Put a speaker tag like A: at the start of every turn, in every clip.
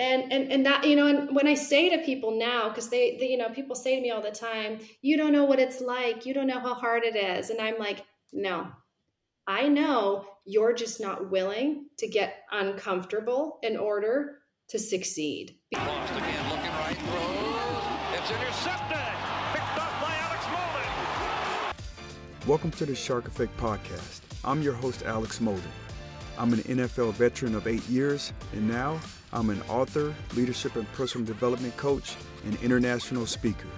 A: and and and that you know and when i say to people now because they, they you know people say to me all the time you don't know what it's like. You don't know how hard it is. And i'm like no. I know you're just not willing to get uncomfortable in order to succeed. Lost again looking right through. It's intercepted.
B: Picked up by alex molden welcome to the shark effect podcast. I'm your host alex molden i'm an nfl veteran of eight years and now I'm an author, leadership and personal development coach, and international speaker.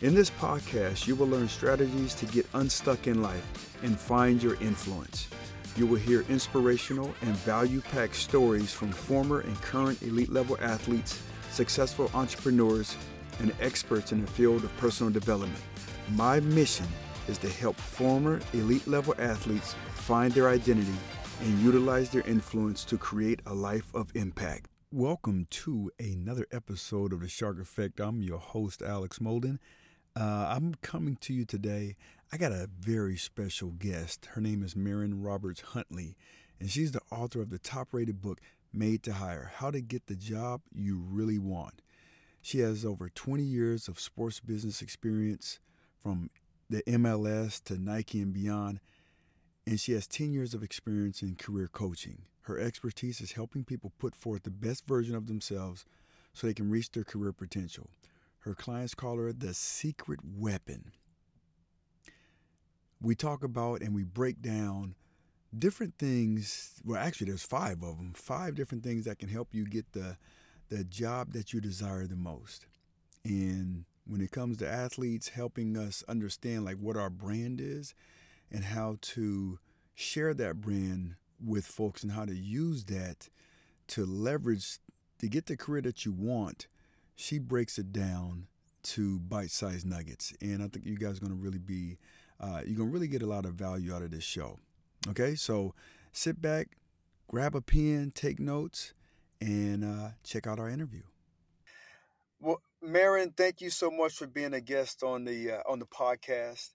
B: In this podcast, you will learn strategies to get unstuck in life and find your influence. You will hear inspirational and value packed stories from former and current elite level athletes, successful entrepreneurs, and experts in the field of personal development. My mission is to help former elite level athletes find their identity and utilize their influence to create a life of impact. Welcome to another episode of The Shark Effect. I'm your host, Alex Molden. Uh, I'm coming to you today. I got a very special guest. Her name is Merryn Roberts-Huntley, and she's the author of the top rated book, Made to Hire How to Get the Job You Really Want. She has over 20 years of sports business experience from the MLS to Nike and beyond, and she has 10 years of experience in career coaching. Her expertise is helping people put forth the best version of themselves so they can reach their career potential. Her clients call her the secret weapon. We talk about and we break down different things. Well, actually, there's five of them. Five different things that can help you get the the job that you desire the most. And when it comes to athletes, helping us understand like what our brand is and how to share that brand with folks and how to use that to leverage to get the career that you want. She breaks it down to bite-sized nuggets, and I think you guys are going to really be uh, you're going to really get a lot of value out of this show. Okay, so sit back, grab a pen, take notes, and uh, check out our interview. Well, Merryn, thank you so much for being a guest on the uh, on the podcast.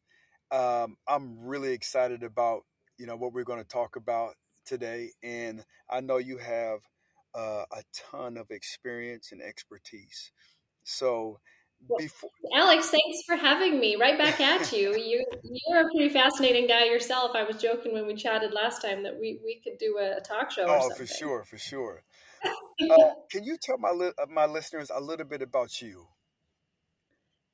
B: Um, I'm really excited about you know what we're going to talk about today, and I know you have uh, a ton of experience and expertise. So,
A: before Alex, thanks for having me. Right back at you. You you're a pretty fascinating guy yourself. I was joking when we chatted last time that we we could do a, talk show. Oh,
B: for sure, for sure. uh, can you tell my li- uh, my listeners a little bit about you?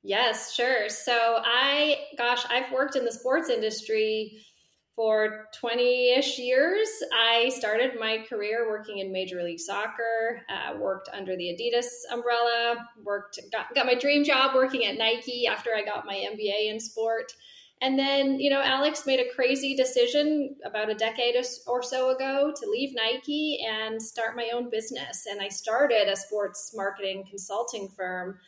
A: Yes, sure. So I, gosh, I've worked in the sports industry for 20 ish years. I started my career working in Major League Soccer, uh, worked under the Adidas umbrella, worked, got, got my dream job working at Nike after I got my MBA in sport. And then, you know, Alex made a crazy decision about a decade or so ago to leave Nike and start my own business. And I started a sports marketing consulting firm,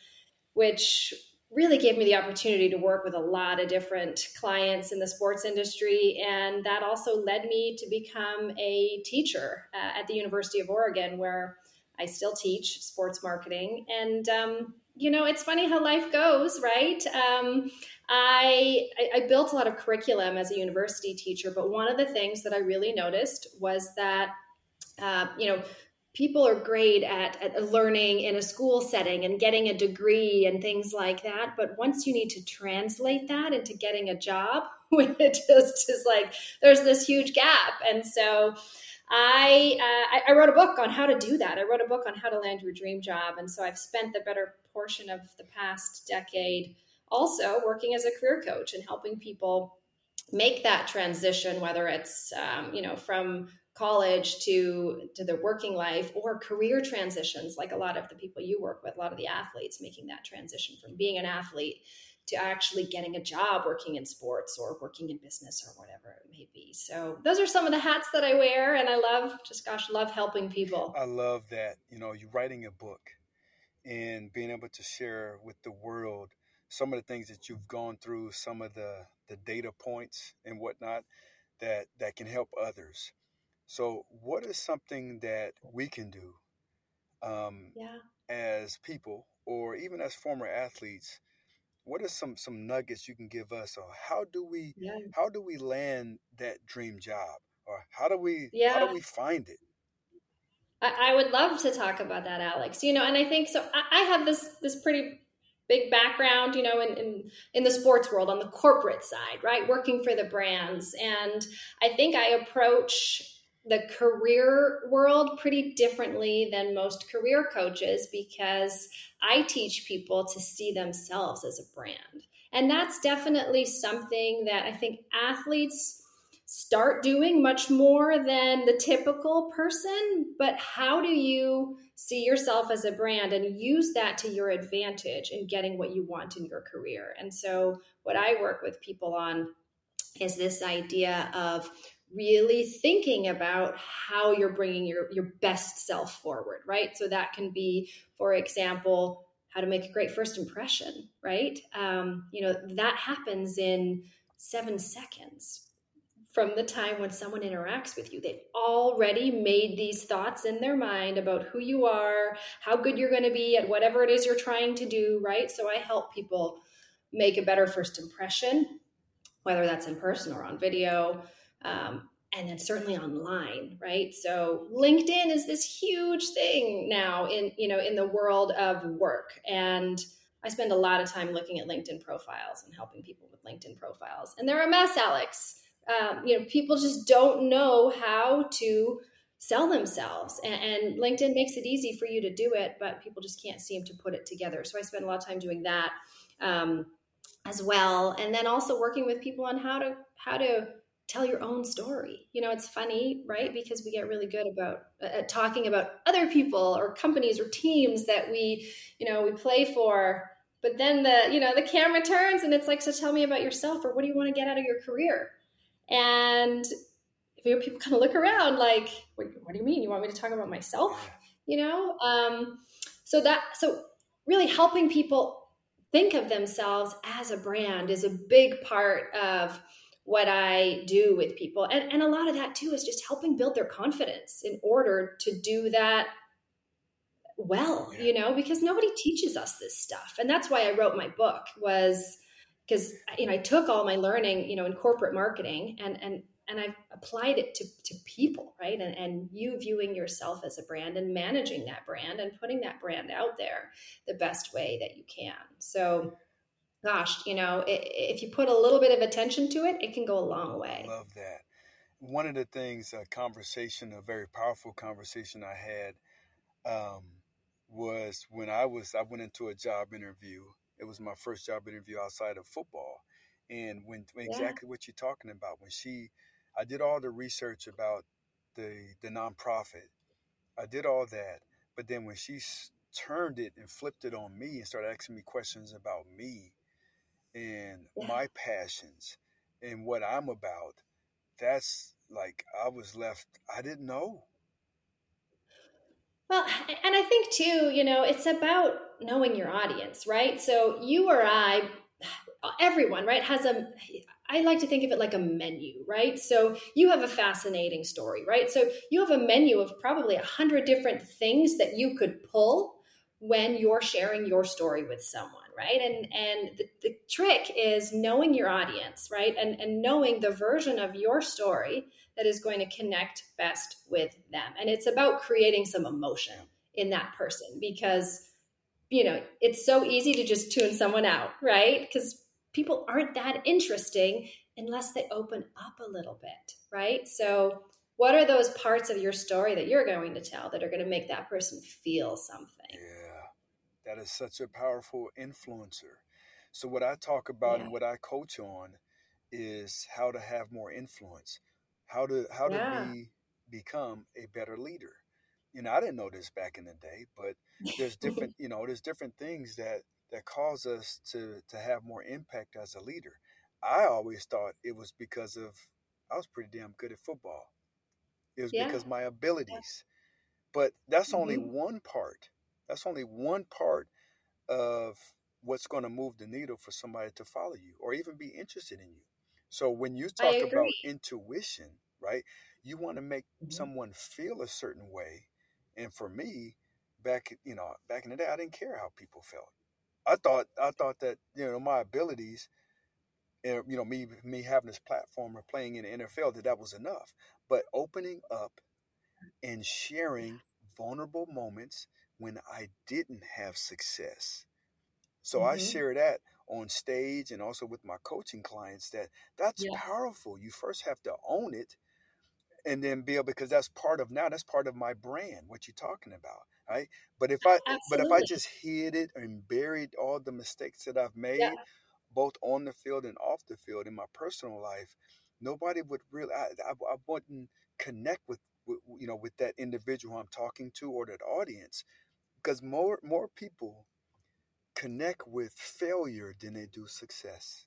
A: which really gave me the opportunity to work with a lot of different clients in the sports industry. And that also led me to become a teacher uh, at the University of Oregon, where I still teach sports marketing. And, um, you know, it's funny how life goes, right? Um, I, I built a lot of curriculum as a university teacher, but one of the things that I really noticed was that, uh, you know, people are great at, at learning in a school setting and getting a degree and things like that but once you need to translate that into getting a job it just is like there's this huge gap and so I, uh, I wrote a book on how to do that. I wrote a book on how to land your dream job, and so I've spent the better portion of the past decade also working as a career coach and helping people make that transition, whether it's um, you know from college to to their working life or career transitions like a lot of the people you work with a lot of the athletes making that transition from being an athlete to actually getting a job working in sports or working in business or whatever it may be. So those are some of the hats that i wear and i love just gosh love helping people.
B: I love that you know you're writing a book and being able to share with the world some of the things that you've gone through some of the the data points and whatnot that that can help others so, what is something that we can do um, yeah. as people, or even as former athletes? What are some some nuggets you can give us, or how do we yeah. how do we land that dream job, or how do we yeah. how do we find it?
A: I, I would love to talk about that, Alex. You know, and I think so. I, I have this this pretty big background, you know, in, in, in the sports world on the corporate side, right? Working for the brands. And I think I approach the career world pretty differently than most career coaches because I teach people to see themselves as a brand. And that's definitely something that I think athletes start doing much more than the typical person. But how do you see yourself as a brand and use that to your advantage in getting what you want in your career? And so, what I work with people on is this idea of really thinking about how you're bringing your, your best self forward, right? So, that can be, for example, how to make a great first impression, right? Um, you know, that happens in seven seconds from the time when someone interacts with you. They've already made these thoughts in their mind about who you are, how good you're going to be at whatever it is you're trying to do, right? So I help people make a better first impression, whether that's in person or on video. Um, and then certainly online right? So linkedin is this huge thing now in you know in the world of work. And i spend a lot of time looking at linkedin profiles and helping people with linkedin profiles. And they're a mess alex. Um, you know people just don't know how to sell themselves. And, and, linkedin makes it easy for you to do it but people just can't seem to put it together. So i spend a lot of time doing that um, as well. And then also working with people on how to how to tell your own story you know it's funny right because we get really good about uh, talking about other people or companies or teams that we you know we play for but then the you know the camera turns and it's like so tell me about yourself or what do you want to get out of your career and you know, people kind of look around like, what, what, do you mean? You want me to talk about myself? You know? Um, so that, so really helping people think of themselves as a brand is a big part of what I do with people. And, and a lot of that too is just helping build their confidence in order to do that well, yeah. you know, because nobody teaches us this stuff. And that's why I wrote my book was because you know I took all my learning you know in corporate marketing and and and I've applied it to, to people, right? And, and you viewing yourself as a brand and managing that brand and putting that brand out there the best way that you can. So, gosh, you know, if you put a little bit of attention to it, it can go a long way.
B: Love that. One of the things, a conversation, a very powerful conversation I had um, was when I was, I went into a job interview it was my first job interview outside of football. And when, when yeah. exactly what you're talking about, when she, I did all the research about the the nonprofit, I did all that, but then when she turned it and flipped it on me and started asking me questions about me and yeah. my passions and what I'm about, that's like I was left. I didn't know.
A: Well, and I think too, you know, it's about knowing your audience, right? So you or I, everyone, right, has a, I like to think of it like a menu, right? So you have a fascinating story, right? So you have a menu of probably a hundred different things that you could pull when you're sharing your story with someone, right? And and the, the trick is knowing your audience, right? And and knowing the version of your story that is going to connect best with them. And it's about creating some emotion in that person because, you know, it's so easy to just tune someone out, right? Because people aren't that interesting unless they open up a little bit, right? So, what are those parts of your story that you're going to tell that are going to make that person feel something?
B: Yeah, that is such a powerful influencer. So, what I talk about yeah. and what I coach on is how to have more influence how to how yeah. to be become a better leader you know i didn't know this back in the day but there's different you know there's different things that that cause us to to have more impact as a leader i always thought it was because of i was pretty damn good at football it was yeah. because my abilities but that's only mm-hmm. one part that's only one part of what's going to move the needle for somebody to follow you or even be interested in you so when you talk about intuition, right, you want to make mm-hmm. someone feel a certain way. And for me, back you know back in the day, I didn't care how people felt. I thought I thought that you know my abilities, and you know me me having this platform or playing in the NFL that that was enough. But opening up and sharing vulnerable moments when I didn't have success. So mm-hmm. I share that on stage and also with my coaching clients that that's yeah. powerful. You first have to own it and then be able because that's part of now that's part of my brand what you're talking about right but if i Absolutely. but if i just hid it and buried all the mistakes that i've made yeah. both on the field and off the field in my personal life nobody would really i, I, I wouldn't connect with, with you know with that individual i'm talking to or that audience because more more people connect with failure than they do success.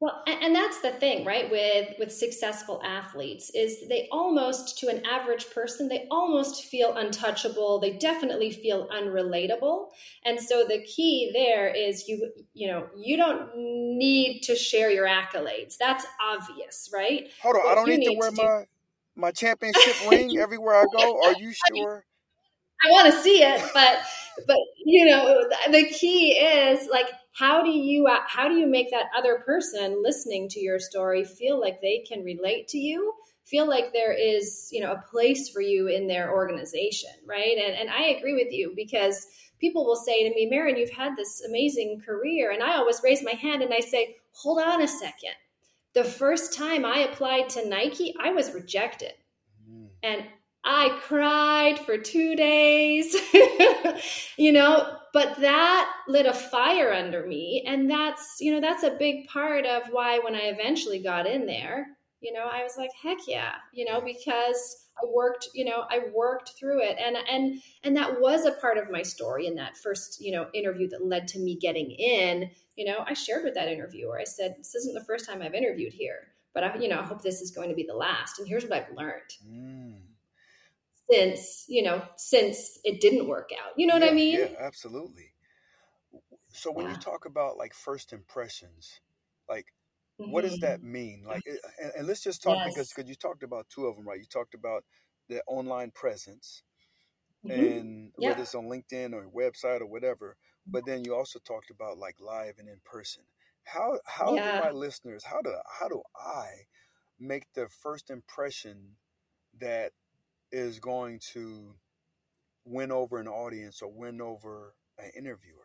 A: Well, and that's the thing, right? With with successful athletes is they almost to an average person, they almost feel untouchable. They definitely feel unrelatable. And so the key there is you you know, you don't need to share your accolades. That's obvious, right?
B: Hold on, what I don't need, need to wear to my do... my championship ring everywhere I go. Are you sure?
A: I want to see it, but but you know the key is like how do you how do you make that other person listening to your story feel like they can relate to you feel like there is you know a place for you in their organization right? And and i agree with you because people will say to me Merryn you've had this amazing career and i always raise my hand and i say hold on a second. The first time i applied to nike i was rejected. Mm. and I cried for two days, you know, but that lit a fire under me. And that's, you know, that's a big part of why when I eventually got in there, you know, I was like, heck yeah, you know, because I worked, you know, I worked through it. And, and, and that was a part of my story in that first, you know, interview that led to me getting in, you know, I shared with that interviewer, I said, this isn't the first time I've interviewed here, but I, you know, I hope this is going to be the last. And here's what I've learned. Mm since you know since it didn't work out you know
B: yeah,
A: what i mean
B: yeah absolutely so when yeah. you talk about like first impressions like mm-hmm. what does that mm-hmm. mean like and, and let's just talk yes. because because you talked about two of them right you talked about the online presence mm-hmm. and yeah. whether it's on linkedin or website or whatever but then you also talked about like live and in person how how yeah. do my listeners how do how do i make the first impression that is going to win over an audience or win over an interviewer?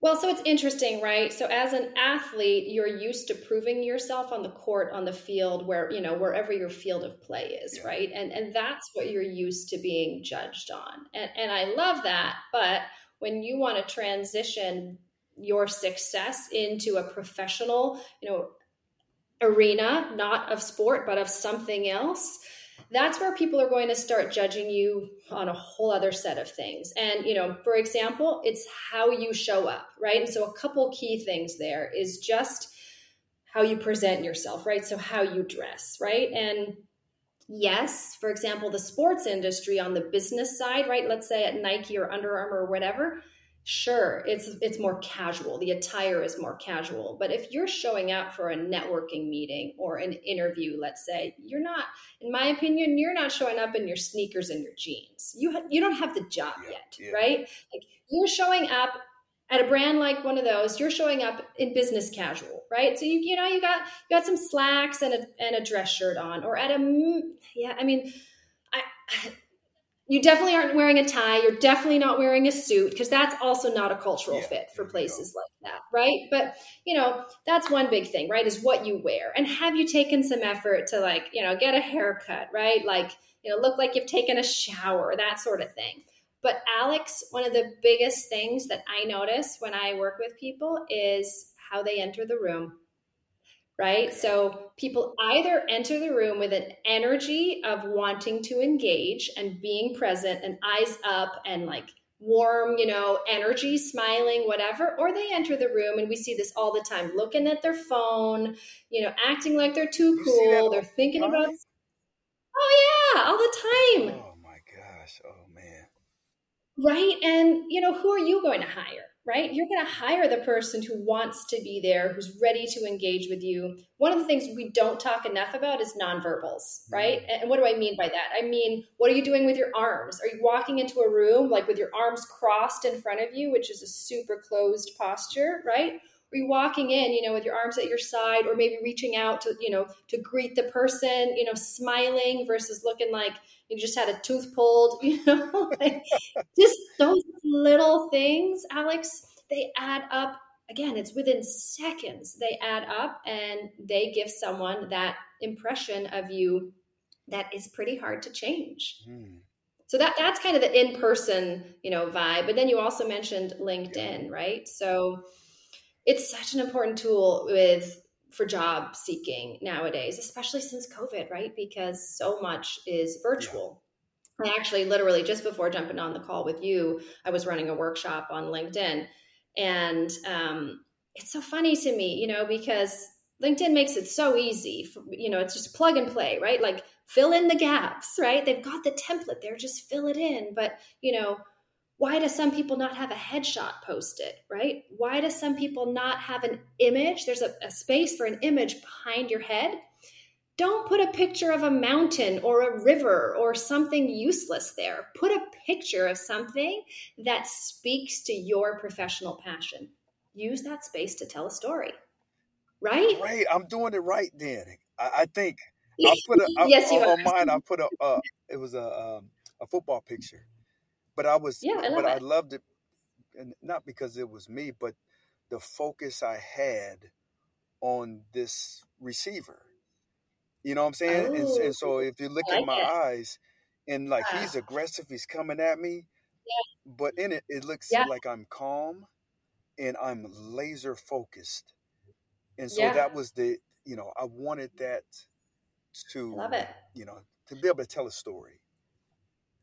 A: Well, so it's interesting, right? So as an athlete, you're used to proving yourself on the court, on the field, where, you know, wherever your field of play is, yeah. right? And and that's what you're used to being judged on. And and I love that, but when you want to transition your success into a professional, you know, arena, not of sport, but of something else, that's where people are going to start judging you on a whole other set of things. And, you know, for example, it's how you show up, right? And so a couple key things there is just how you present yourself, right? So how you dress, right? And yes, for example, the sports industry on the business side, right? Let's say at Nike or Under Armour or whatever, sure it's it's more casual the attire is more casual but if you're showing up for a networking meeting or an interview let's say you're not in my opinion you're not showing up in your sneakers and your jeans. You ha- you don't have the job yeah, yet yeah. right? Like you're showing up at a brand like one of those you're showing up in business casual right? So you you know you got you got some slacks and a and a dress shirt on or at a yeah i mean I you definitely aren't wearing a tie. You're definitely not wearing a suit because that's also not a cultural yeah, fit for places like that, right? But, you know, that's one big thing, right? Is what you wear. And have you taken some effort to, like, you know, get a haircut, right? Like, you know, look like you've taken a shower, that sort of thing. But, Alex, one of the biggest things that I notice when I work with people is how they enter the room right? So people either enter the room with an energy of wanting to engage and being present and eyes up and like warm, you know, energy, smiling, whatever, or they enter the room and we see this all the time, looking at their phone, you know, acting like they're too cool. They're thinking time? about Oh yeah, all the
B: time. Oh my gosh. Oh man.
A: Right? And you know, who are you going to hire? Right? You're going to hire the person who wants to be there, who's ready to engage with you. One of the things we don't talk enough about is nonverbals, right? Mm-hmm. And what do I mean by that? I mean, what are you doing with your arms? Are you walking into a room like with your arms crossed in front of you, which is a super closed posture, right? Or are you walking in, you know, with your arms at your side, or maybe reaching out to, you know, to greet the person, you know, smiling versus looking like you just had a tooth pulled, you know, like just those little things, Alex, they add up. Again, it's within seconds. They add up and they give someone that impression of you that is pretty hard to change. Mm. So that that's kind of the in-person, you know, vibe. But then you also mentioned LinkedIn, right? So it's such an important tool with for job seeking nowadays, especially since COVID, right? Because so much is virtual. Yeah. I actually literally just before jumping on the call with you, I was running a workshop on LinkedIn. And um, it's so funny to me, you know, because LinkedIn makes it so easy. For, you know, it's just plug and play, right? Like fill in the gaps, right? They've got the template there, just fill it in. But, you know, why do some people not have a headshot posted, right? Why do some people not have an image? There's a, a space for an image behind your head. Don't put a picture of a mountain or a river or something useless there. Put a picture of something that speaks to your professional passion. Use that space to tell a story. Right?
B: Right. I'm doing it right then. I, I think I put a I, yes, you on, on mine. I put a uh, it was a um, a football picture, but I was yeah, I but it. I loved it, and not because it was me, but the focus I had on this receiver. You know what I'm saying? Oh, and, and, so if you look like at my it. eyes, and like yeah. he's aggressive, he's coming at me, yeah. but in it, it looks yeah. like I'm calm and I'm laser focused. And so that was the, you know, I wanted that to love it. You know, to be able to tell a story.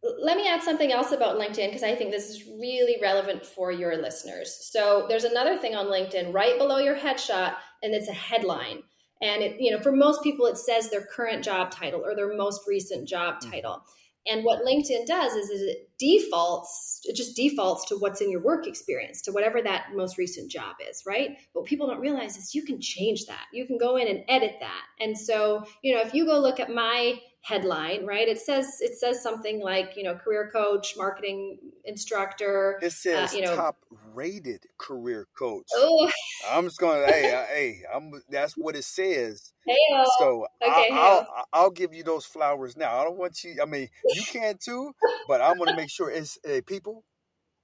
A: Let me add something else about LinkedIn because I think this is really relevant for your listeners. So there's another thing on LinkedIn right below your headshot, and it's a headline. And it, you know, for most people, it says their current job title or their most recent job mm. title. And what LinkedIn does is, is it defaults, it just defaults to what's in your work experience, to whatever that most recent job is, right? But people don't realize is you can change that. You can go in and edit that. And so, you know, if you go look at my headline, right? It says it says something like you know career coach, marketing instructor.
B: It says uh, you know, top rated career coach. Oh. I'm just going. To hey, I, hey, I'm. That's what it says. Hey-o. So okay, I, will I'll give you those flowers now. I don't want you. I mean, you can too, but I'm going to make sure it's uh, people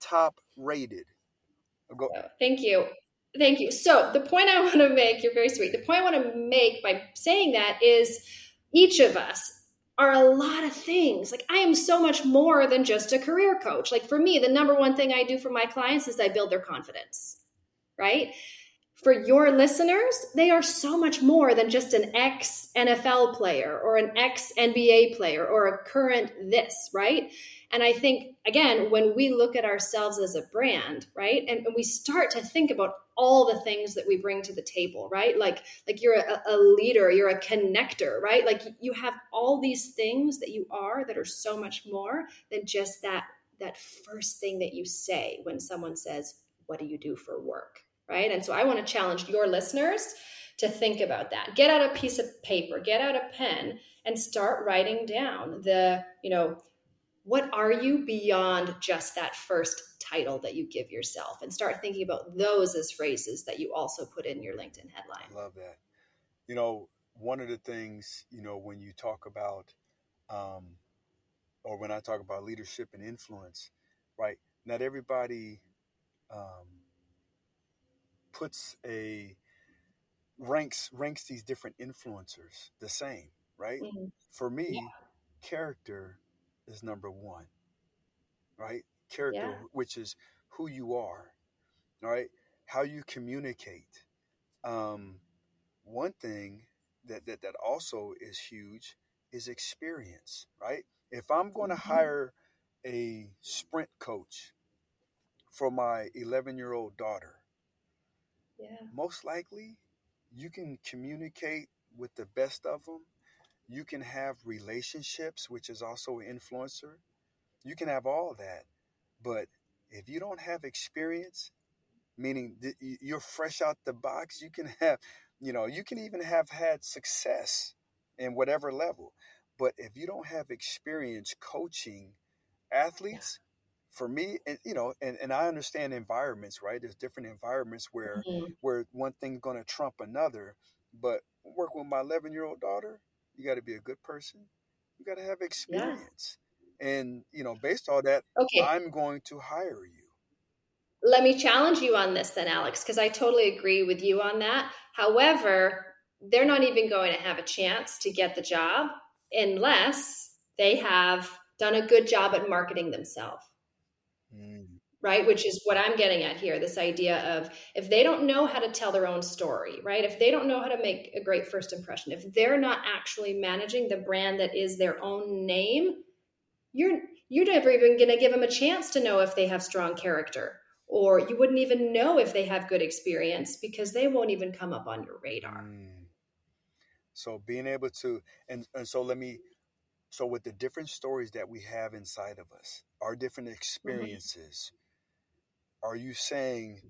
B: top rated.
A: Go. Thank you. Thank you. So the point I want to make, you're very sweet. The point I want to make by saying that is each of us are a lot of things. Like I am so much more than just a career coach. Like for me, the number one thing I do for my clients is I build their confidence. Right? For your listeners, they are so much more than just an ex NFL player or an ex NBA player or a current this, right? And I think, again, when we look at ourselves as a brand, right, and, we start to think about all the things that we bring to the table right? Like like you're a, a, leader you're a connector right? Like you have all these things that you are that are so much more than just that that first thing that you say when someone says what do you do for work right? And so i want to challenge your listeners to think about that. Get out a piece of paper get out a pen and start writing down the you know what are you beyond just that first title that you give yourself? And start thinking about those as phrases that you also put in your linkedin headline.
B: Love that. You know one of the things you know when you talk about um, or when i talk about leadership and influence right? Not everybody um, puts a ranks ranks these different influencers the same right mm-hmm. for me yeah. character is number one, right? Character, yeah. which is who you are, right? How you communicate. Um, one thing that, that that also is huge is experience, right? If I'm going to mm-hmm. hire a sprint coach for my 11 year old daughter, yeah. most likely you can communicate with the best of them you can have relationships, which is also an influencer. You can have all that. But if you don't have experience, meaning you're fresh out the box, you can have, you know, you can even have had success in whatever level. But if you don't have experience coaching athletes, for me, and you know, and, and I understand environments, right? There's different environments where mm-hmm. where one thing's going to trump another. But working with my 11 year old daughter, you got to be a good person. You got to have experience, yeah. and you know, based on that, okay. I'm going to hire you.
A: Let me challenge you on this then, Alex, because I totally agree with you on that. However, they're not even going to have a chance to get the job unless they have done a good job at marketing themselves. Right, which is what I'm getting at here this idea of if they don't know how to tell their own story, right? If they don't know how to make a great first impression, if they're not actually managing the brand that is their own name, you're you're never even going to give them a chance to know if they have strong character or you wouldn't even know if they have good experience because they won't even come up on your radar. Mm.
B: So being able to and, and so let me so with the different stories that we have inside of us, our different mm-hmm. experiences, mm-hmm. Are you saying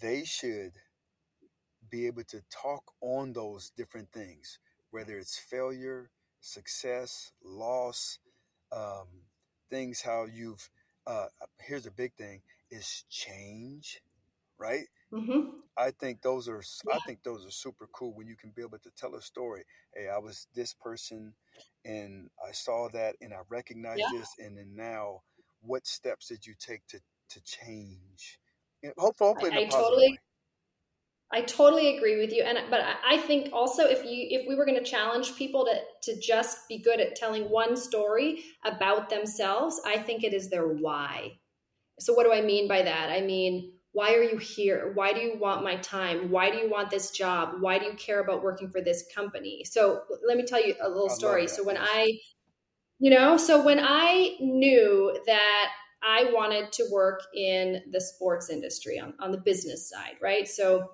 B: they should be able to talk on those different things, whether it's failure, success, loss, um, things how you've uh, here's a big thing is change, right? Mm-hmm. I think those are yeah. I think those are super cool when you can be able to tell a story. Hey, I was this person, and I saw that, and I recognized yeah. this, and then now, what steps did you take to to change? Hopefully, hopefully I, I totally. Way.
A: I totally agree with you, and but I think also if you if we were going to challenge people to to just be good at telling one story about themselves, I think it is their why. So what do I mean by that? I mean why are you here? Why do you want my time? Why do you want this job? Why do you care about working for this company? So let me tell you a little story. So when I, you know, so when I knew that I wanted to work in the sports industry on, on the business side, right? So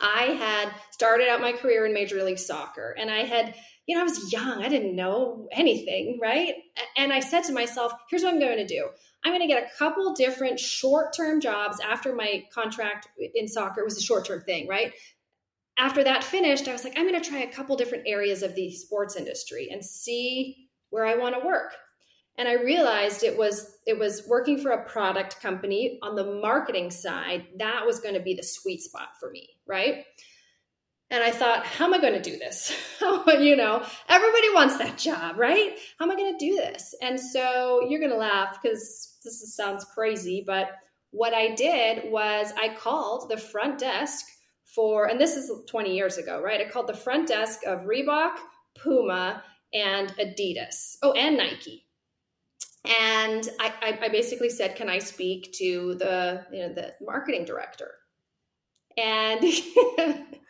A: I had started out my career in Major League Soccer and I had, you know, I was young, I didn't know anything, right? And I said to myself, here's what I'm going to do I'm going to get a couple different short term jobs after my contract in soccer was a short term thing, right? After that finished, I was like, I'm going to try a couple different areas of the sports industry and see where I want to work. And I realized it was it was working for a product company on the marketing side. That was going to be the sweet spot for me, right? And I thought, how am I going to do this? you know, everybody wants that job, right? How am I going to do this? And so you're going to laugh because this sounds crazy, but what I did was I called the front desk for, and this is 20 years ago, right? I called the front desk of Reebok, Puma, and Adidas. Oh, and Nike. And I, I basically said, "Can I speak to the you know the marketing director?" And this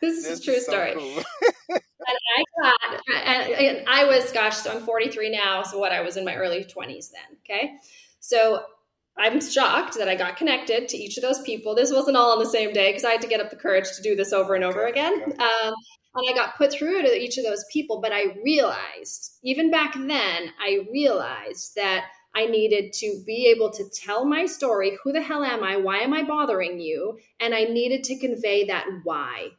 A: is this a true is so story. Cool. and I got, and, and I was, gosh, so I'm 43 now. So what I was in my early 20s then. Okay. So I'm shocked that I got connected to each of those people. This wasn't all on the same day because I had to get up the courage to do this over and over again. Um, and I got put through to each of those people. But I realized, even back then, I realized that I needed to be able to tell my story. Who the hell am I? Why am I bothering you? And I needed to convey that why.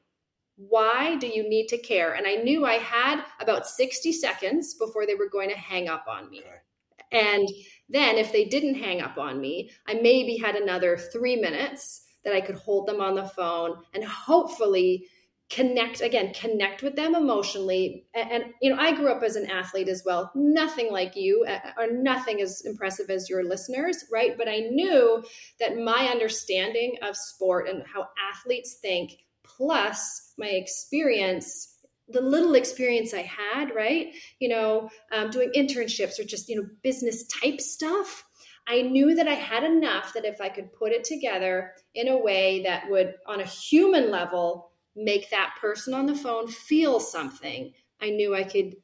A: Why do you need to care? And I knew I had about 60 seconds before they were going to hang up on me. And then if they didn't hang up on me, I maybe had another three minutes that I could hold them on the phone and hopefully connect again connect with them emotionally. And, and, you know i grew up as an athlete as well. Nothing like you uh, or nothing as impressive as your listeners right? But i knew that my understanding of sport and how athletes think plus my experience the little experience i had right? You know um, doing internships or just you know business type stuff I knew that I had enough that if I could put it together in a way that would, on a human level, make that person on the phone feel something, I knew I could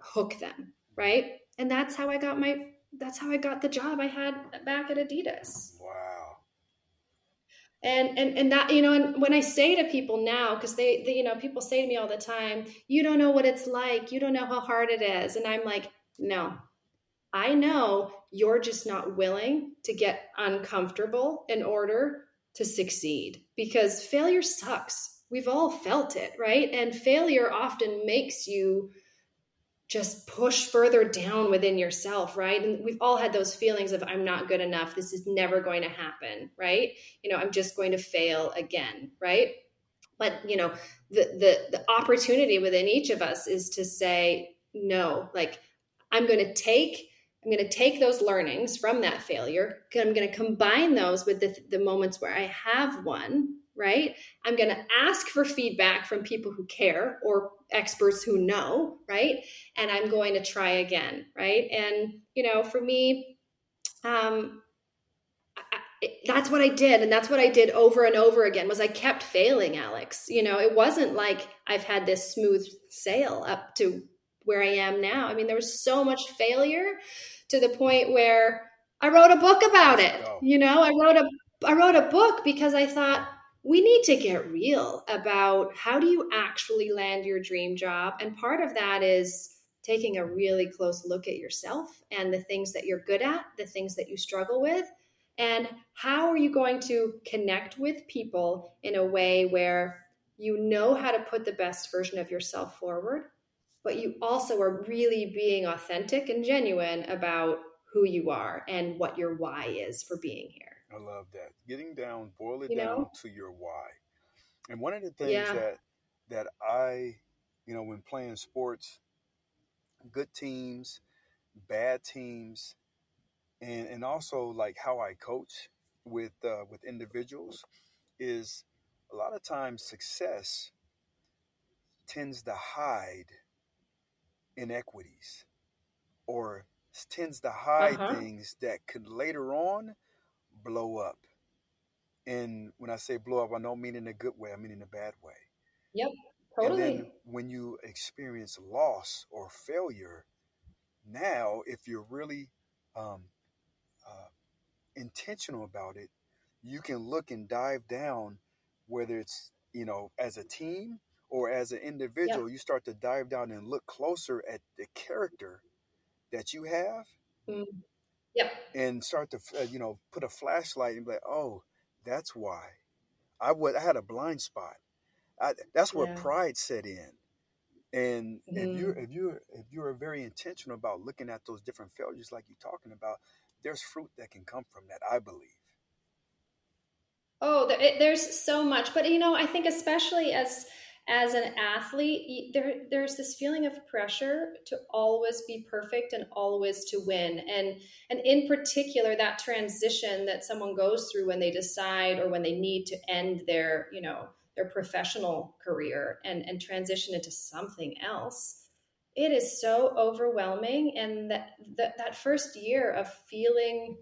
A: hook them, right? And that's how I got my that's how I got the job I had back at Adidas.
B: Wow.
A: And and and that you know, and when I say to people now, because they, they you know, people say to me all the time, you don't know what it's like, you don't know how hard it is, and I'm like, no, I know you're just not willing to get uncomfortable in order to succeed because failure sucks we've all felt it, right? And failure often makes you just push further down within yourself, right? And we've all had those feelings of I'm not good enough. This is never going to happen, right? You know, I'm just going to fail again, right? But you know, the the the opportunity within each of us is to say no, like I'm going to take I'm going to take those learnings from that failure. I'm going to combine those with the, the moments where I have won, right? I'm going to ask for feedback from people who care or experts who know, right? And I'm going to try again, right? And, you know, for me, um, that's what I did. And that's what I did over and over again was I kept failing, Alex. You know, it wasn't like I've had this smooth sail up to where I am now. I mean, there was so much failure to the point where I wrote a book about it. Oh. You know, I wrote a I wrote a book because I thought we need to get real about how do you actually land your dream job and part of that is taking a really close look at yourself and the things that you're good at, the things that you struggle with, and how are you going to connect with people in a way where you know how to put the best version of yourself forward but you also are really being authentic and genuine about who you are and what your why is for being here.
B: I love that. Getting down, boil it you down know? to your why. And one of the things yeah. that that I, you know, when playing sports, good teams, bad teams, and and also like how I coach with uh, with individuals is a lot of times success tends to hide inequities or tends to hide uh-huh. things that could later on blow up. And when I say blow up, I don't mean in a good way, I mean in a bad way.
A: Yep, totally.
B: And then when you experience loss or failure, now if you're really um, uh, intentional about it, you can look and dive down, whether it's you know as a team or as an individual, yep. you start to dive down and look closer at the character that you have.
A: Mm. Yep.
B: And start to, uh, you know, put a flashlight and be like, oh, that's why. I would. I had a blind spot. I, that's where yeah. pride set in. And mm. if you if you if you are very intentional about looking at those different failures, like you're talking about, there's fruit that can come from that. I believe.
A: Oh, there's so much, but you know, I think especially as as an athlete there there's this feeling of pressure to always be perfect and always to win. And and in particular that transition that someone goes through when they decide or when they need to end their you know their professional career and and transition into something else it is so overwhelming. And that that, that first year of feeling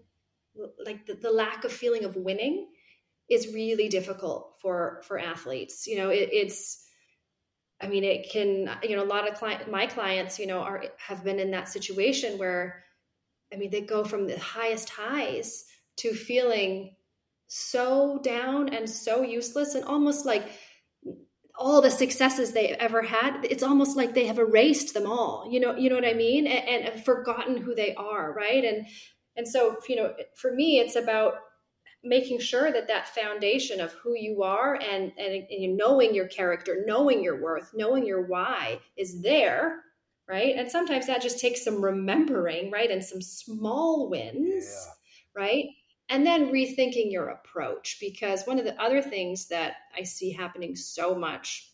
A: like the, the lack of feeling of winning is really difficult for for athletes. You know it, it's I mean, it can, you know, a lot of client, my clients, you know, are have been in that situation where, I mean, they go from the highest highs to feeling so down and so useless and almost like all the successes they've ever had it's almost like they have erased them all you know you know what i mean? And, and forgotten who they are right? And and so you know for me it's about making sure that that foundation of who you are and, and, and knowing your character, knowing your worth, knowing your why is there, right? And sometimes that just takes some remembering, right? And some small wins, yeah. right? And then rethinking your approach because one of the other things that I see happening so much,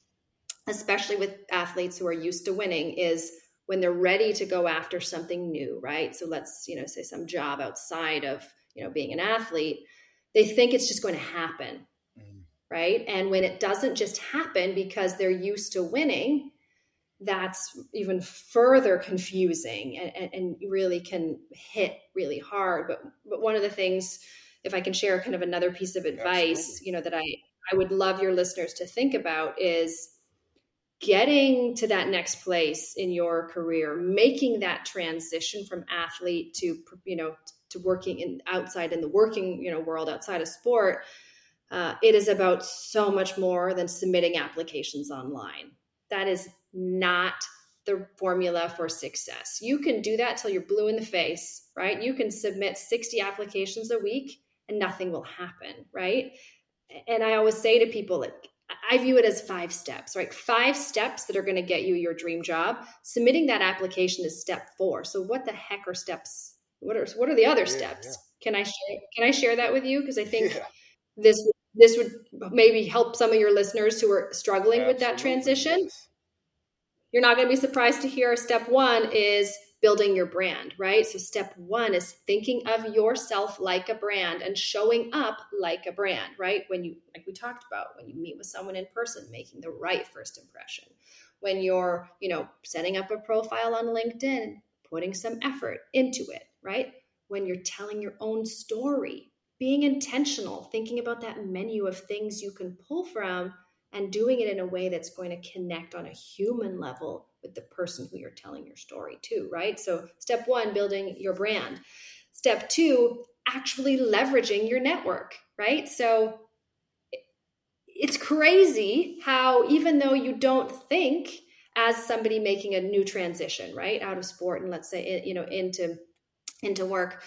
A: especially with athletes who are used to winning, is when they're ready to go after something new, right? So let's, you know, say some job outside of, you know, being an athlete they think it's just going to happen. Mm-hmm. Right. And when it doesn't just happen because they're used to winning, that's even further confusing and, and, really can hit really hard. But but one of the things, if I can share kind of another piece of advice, Absolutely. you know, that I I would love your listeners to think about is getting to that next place in your career, making that transition from athlete to you know to working in outside in the working you know world outside of sport uh, it is about so much more than submitting applications online that is not the formula for success you can do that till you're blue in the face right you can submit 60 applications a week and nothing will happen right and i always say to people like I view it as five steps, right? Five steps that are going to get you your dream job. Submitting that application is step four. So what the heck are steps? What are what are the other yeah, steps? Yeah. Can I share, can I share that with you? Because I think yeah. this this would maybe help some of your listeners who are struggling Absolutely. with that transition. You're not going to be surprised to hear step one is building your brand, right? So, step one is thinking of yourself like a brand and showing up like a brand, right? When you, like we talked about, when you meet with someone in person, making the right first impression. When you're, you know, setting up a profile on LinkedIn, putting some effort into it, right? When you're telling your own story, being intentional, thinking about that menu of things you can pull from and doing it in a way that's going to connect on a human level with the person who you're telling your story to, right? So, step one, building your brand. Step two, actually leveraging your network, right? So, it's crazy how, even though you don't think as somebody making a new transition, right, out of sport and let's say, you know, into into work,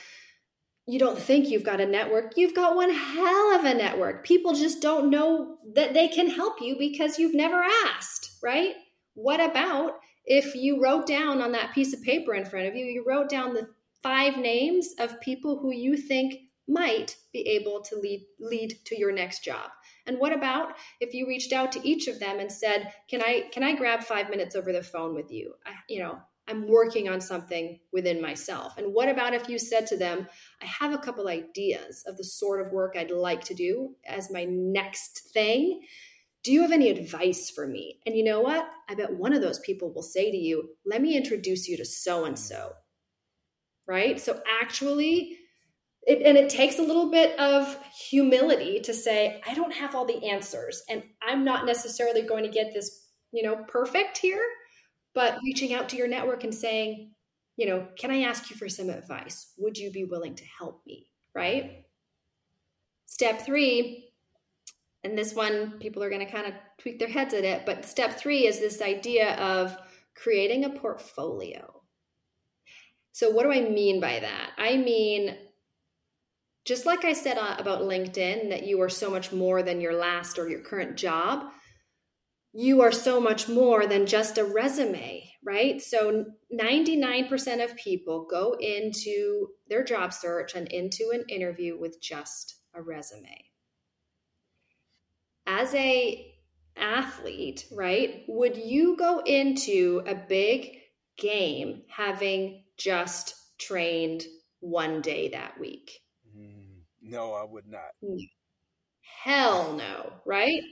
A: you don't think you've got a network. You've got one hell of a network. People just don't know that they can help you because you've never asked, right? What about if you wrote down on that piece of paper in front of you, you wrote down the five names of people who you think might be able to lead lead to your next job? And what about if you reached out to each of them and said, "Can I can I grab 5 minutes over the phone with you?" I, you know, I'm working on something within myself. And what about if you said to them, I have a couple ideas of the sort of work I'd like to do as my next thing? Do you have any advice for me? And you know what? I bet one of those people will say to you, Let me introduce you to so and so. Right? So actually, it, and it takes a little bit of humility to say, I don't have all the answers, and I'm not necessarily going to get this, you know, perfect here but reaching out to your network and saying, you know, can I ask you for some advice? Would you be willing to help me? Right. Step three, and this one, people are going to kind of tweak their heads at it, but step three is this idea of creating a portfolio. So, what do I mean by that? I mean, just like I said uh, about LinkedIn, that you are so much more than your last or your current job, you are so much more than just a resume, right? So 99% of people go into their job search and into an interview with just a resume. As a athlete, right? Would you go into a big game having just trained one day that week?
B: Mm, no, I would not.
A: Hell no, right?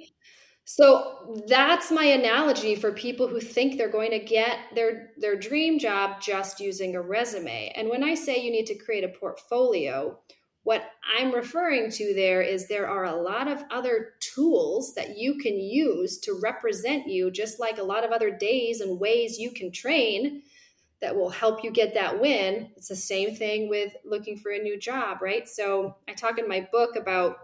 A: So that's my analogy for people who think they're going to get their their dream job just using a resume. And when I say you need to create a portfolio, what I'm referring to there is there are a lot of other tools that you can use to represent you just like a lot of other days and ways you can train that will help you get that win. It's the same thing with looking for a new job, right? So I talk in my book about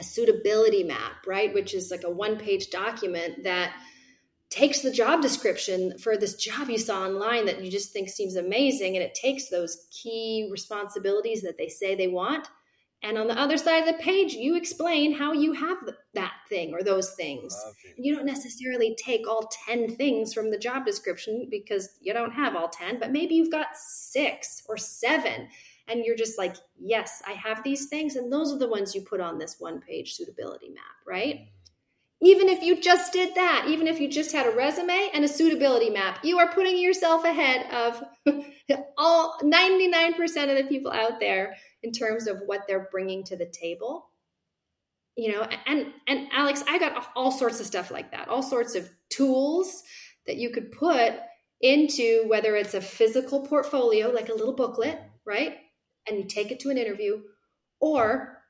A: a suitability map, right? Which is like a one page document that takes the job description for this job you saw online that you just think seems amazing and it takes those key responsibilities that they say they want and on the other side of the page you explain how you have that thing or those things you don't necessarily take all 10 things from the job description because you don't have all 10 but maybe you've got 6 or 7 and you're just like, yes, I have these things. And those are the ones you put on this one page suitability map, right? Even if you just did that, even if you just had a resume and a suitability map, you are putting yourself ahead of all 99% of the people out there in terms of what they're bringing to the table. You know, and and Alex, I got all sorts of stuff like that, all sorts of tools that you could put into whether it's a physical portfolio like a little booklet, right? And you take it to an interview or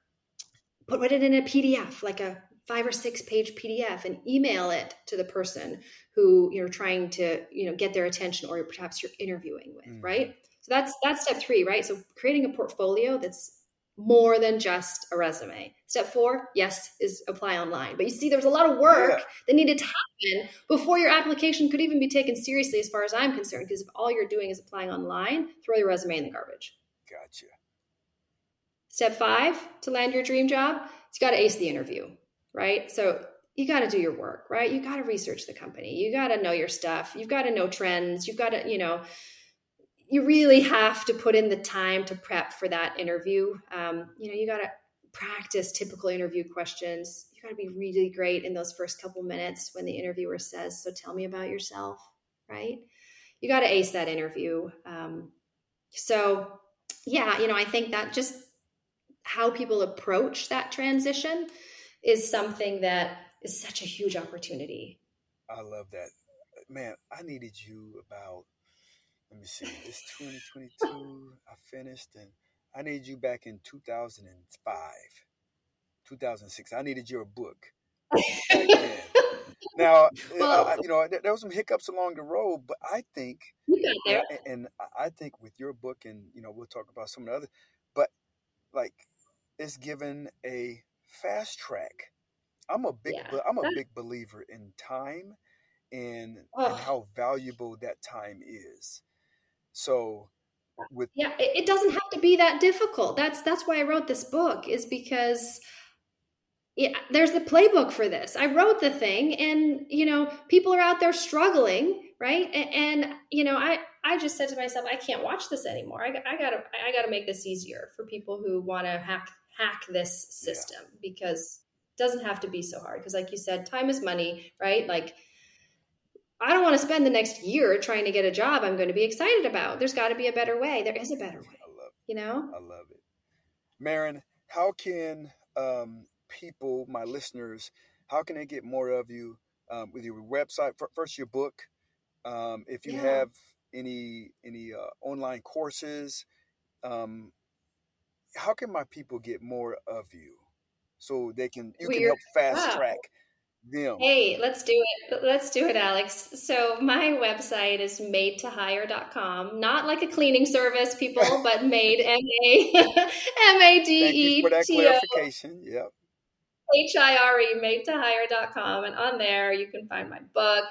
A: put it in a PDF, like a five or six page PDF and email it to the person who you're trying to, you know, get their attention or perhaps you're interviewing with, mm. right? So that's that's step 3, right? So creating a portfolio that's more than just a resume. Step four, yes, is apply online. But you see, there's a lot of work yeah. that needed to happen before your application could even be taken seriously, as far as I'm concerned. Because if all you're doing is applying online, throw your resume in the garbage.
B: Gotcha.
A: Step five to land your dream job, you got to ace the interview, right? So you got to do your work, right? You got to research the company. You got to know your stuff. You've got to know trends. You've got to, you know, you really have to put in the time to prep for that interview. Um, you know, you got to practice typical interview questions. You got to be really great in those first couple minutes when the interviewer says, "So tell me about yourself," right? You got to ace that interview. Um, so, yeah, you know, I think that just how people approach that transition is something that is such a huge opportunity.
B: I love that. Man, I needed you about, let me see, it's 2022. I finished and I needed you back in 2005, 2006. I needed your book. now, eh, well, I, you know, there, there was some hiccups along the road, but I think, and, and I think with your book, and you know, we'll talk about some of the other, but like, it's given a fast track I'm a big yeah. I'm a big believer in time and, oh. and how valuable that time is. So with
A: yeah, it doesn't have to be that difficult. That's that's why I wrote this book is because yeah, there's the playbook for this. I wrote the thing, and you know, people are out there struggling, right? And, and you know, I I just said to myself, I can't watch this anymore. I, I gotta I gotta make this easier for people who want to hack hack this system yeah. because it doesn't have to be so hard because like you said time is money right like i don't want to spend the next year trying to get a job i'm going to be excited about there's got to be a better way there is a better way I love it. you know
B: i love it Merryn how can um, people my listeners how can they get more of you um, with your website first your book um, if you yeah. have any any uh, online courses um, how can my people get more of you so they can you can help fast track them.
A: Hey, let's do it. Let's do it, Alex. So my website is madetohire.com. Not like a cleaning service, people, but made M A M A D E T O. Clarification. Yep. H I R E, madetohire.com. And on there, you can find my book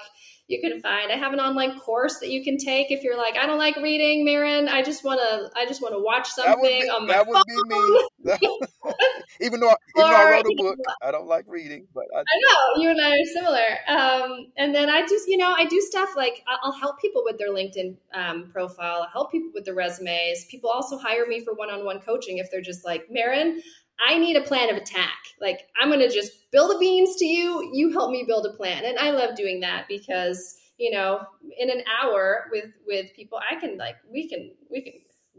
A: you can find. I have an online course that you can take if you're like, I don't like reading, Merryn. I just want to, I just want to watch something be, on my that phone. would
B: be me. even though, even though I wrote a book, I don't like reading, but I, I
A: know you and I are similar. Um, and then I just, you know, I do stuff like I'll help people with their LinkedIn um, profile, I'll help people with their resumes. People also hire me for one-on-one coaching if they're just like, Merryn, I need a plan of attack. Like I'm going to just build the beans to you. You help me build a plan. And I love doing that because, you know, in an hour with with people, I can like we can we can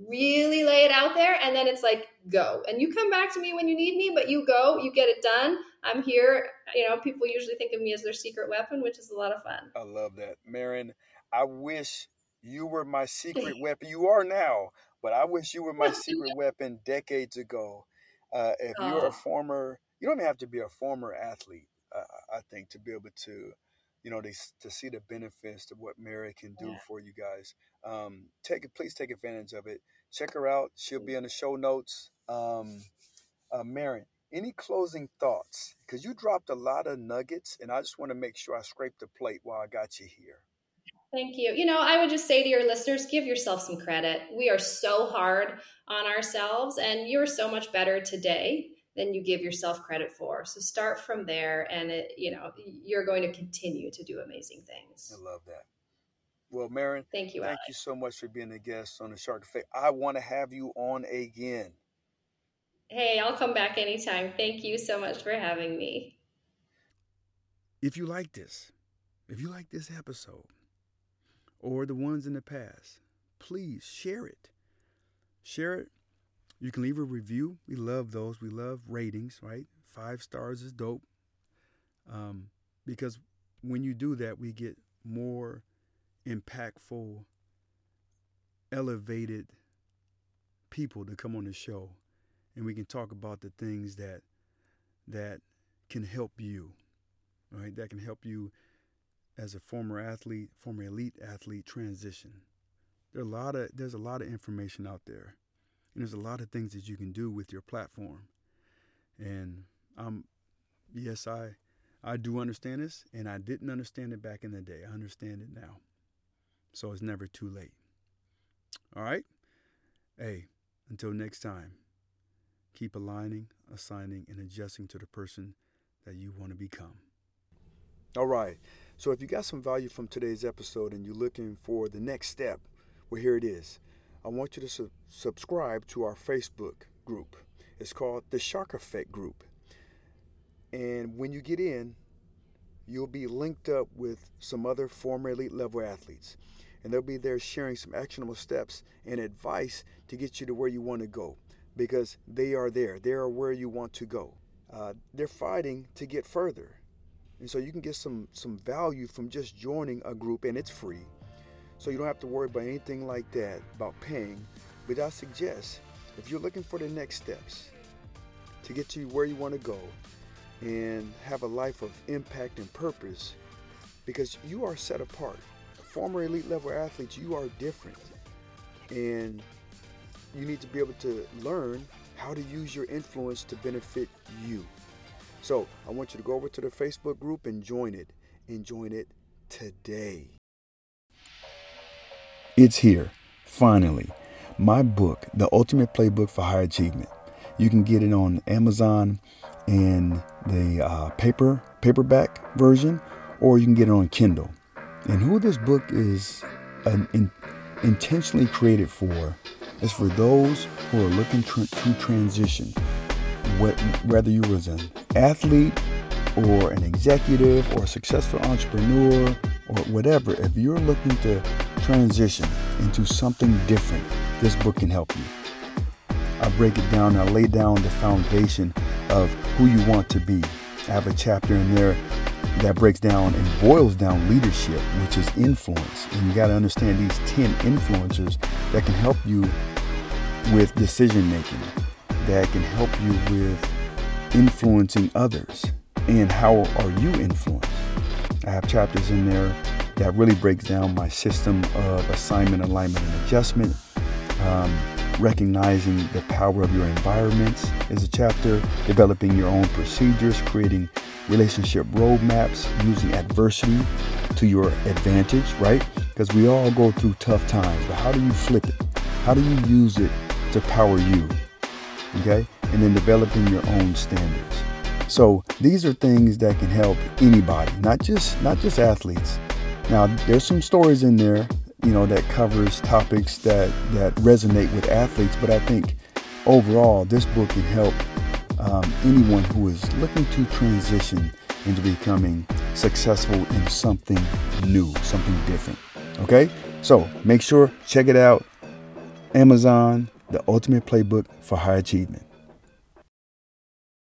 A: really lay it out there and then it's like go. And you come back to me when you need me, but you go, you get it done. I'm here. You know, people usually think of me as their secret weapon, which is a lot of fun.
B: I love that. Merryn, I wish you were my secret weapon. You are now, but I wish you were my secret weapon decades ago. Uh, if oh. you're a former, you don't even have to be a former athlete. Uh, I think to be able to, you know, to, to see the benefits of what Mary can do yeah. for you guys. Um, take it, please take advantage of it. Check her out. She'll be in the show notes. Um, uh, Merryn, any closing thoughts? Because you dropped a lot of nuggets, and I just want to make sure I scrape the plate while I got you here.
A: Thank you. You know, I would just say to your listeners, give yourself some credit. We are so hard on ourselves, and you're so much better today than you give yourself credit for. So start from there, and it, you know, you're going to continue to do amazing things.
B: I love that. Well, Merryn,
A: thank you.
B: Thank
A: Alex.
B: you so much for being a guest on the Shark Effect. I want to have you on again.
A: Hey, I'll come back anytime. Thank you so much for having me.
B: If you like this, if you like this episode, or the ones in the past, please share it. Share it. You can leave a review. We love those. We love ratings, right? Five stars is dope. Um, because when you do that, we get more impactful, elevated people to come on the show, and we can talk about the things that that can help you, right? That can help you as a former athlete, former elite athlete transition. There a lot of there's a lot of information out there. And there's a lot of things that you can do with your platform. And I'm yes, I I do understand this and I didn't understand it back in the day. I understand it now. So it's never too late. All right? Hey, until next time, keep aligning, assigning, and adjusting to the person that you want to become. All right. So if you got some value from today's episode and you're looking for the next step, well, here it is. I want you to su- subscribe to our Facebook group. It's called the Shark Effect Group. And when you get in, you'll be linked up with some other former elite level athletes. And they'll be there sharing some actionable steps and advice to get you to where you want to go because they are there. They are where you want to go. Uh, they're fighting to get further. And so you can get some, some value from just joining a group, and it's free. So you don't have to worry about anything like that, about paying. But I suggest if you're looking for the next steps to get to where you want to go and have a life of impact and purpose, because you are set apart. Former elite level athletes, you are different. And you need to be able to learn how to use your influence to benefit you. So I want you to go over to the Facebook group and join it. And join it today. It's here, finally. My book, The Ultimate Playbook for High Achievement. You can get it on Amazon in the uh, paper paperback version, or you can get it on Kindle. And who this book is an, in, intentionally created for is for those who are looking to transition, whether you was an athlete or an executive or a successful entrepreneur or whatever, if you're looking to transition into something different, this book can help you. I break it down, I lay down the foundation of who you want to be. I have a chapter in there that breaks down and boils down leadership, which is influence. And you got to understand these 10 influencers that can help you with decision making, that can help you with influencing others. And how are you influenced? I have chapters in there that really breaks down my system of assignment, alignment, and adjustment. Um, recognizing the power of your environments is a chapter. Developing your own procedures, creating relationship roadmaps, using adversity to your advantage, right? Because we all go through tough times, but how do you flip it? How do you use it to power you? Okay? And then developing your own standards. So these are things that can help anybody, not just not just athletes. Now there's some stories in there, you know, that covers topics that that resonate with athletes, but I think overall this book can help um, anyone who is looking to transition into becoming successful in something new, something different. Okay? So make sure, check it out. Amazon, The Ultimate Playbook for High Achievement.